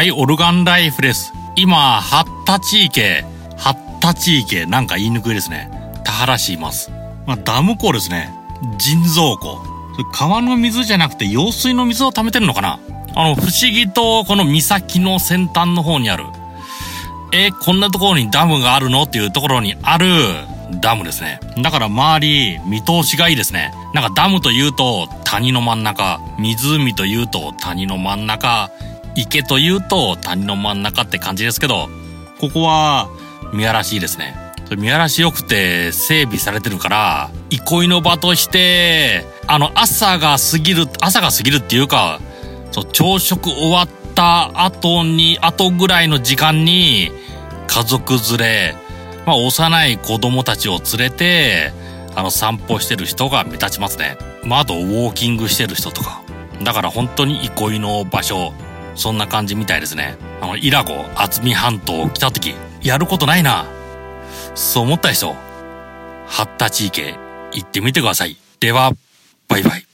はい、オルガンライフです。今、八田地域、八田地域、なんか言いにくいですね。田原市います。まあ、ダム湖ですね。人造湖。川の水じゃなくて用水の水を溜めてるのかなあの、不思議とこの岬の先端の方にある。えこんなところにダムがあるの？っていうところにあるダムですね。だから周り見通しがいいですね。なんかダムというと谷の真ん中、湖というと谷の真ん中、池というと谷の真ん中って感じですけど、ここは見晴らしいですね。見晴らし良くて整備されてるから、憩いの場として、あの朝が過ぎる、朝が過ぎるっていうか、そう、朝食終わった後に、後ぐらいの時間に、家族連れ、まあ幼い子供たちを連れて、あの散歩してる人が目立ちますね。まああとウォーキングしてる人とか。だから本当に憩いの場所、そんな感じみたいですね。あの、イラゴ、厚み半島来た時、やることないな。そう思った人、八田地域へ行ってみてください。では、バイバイ。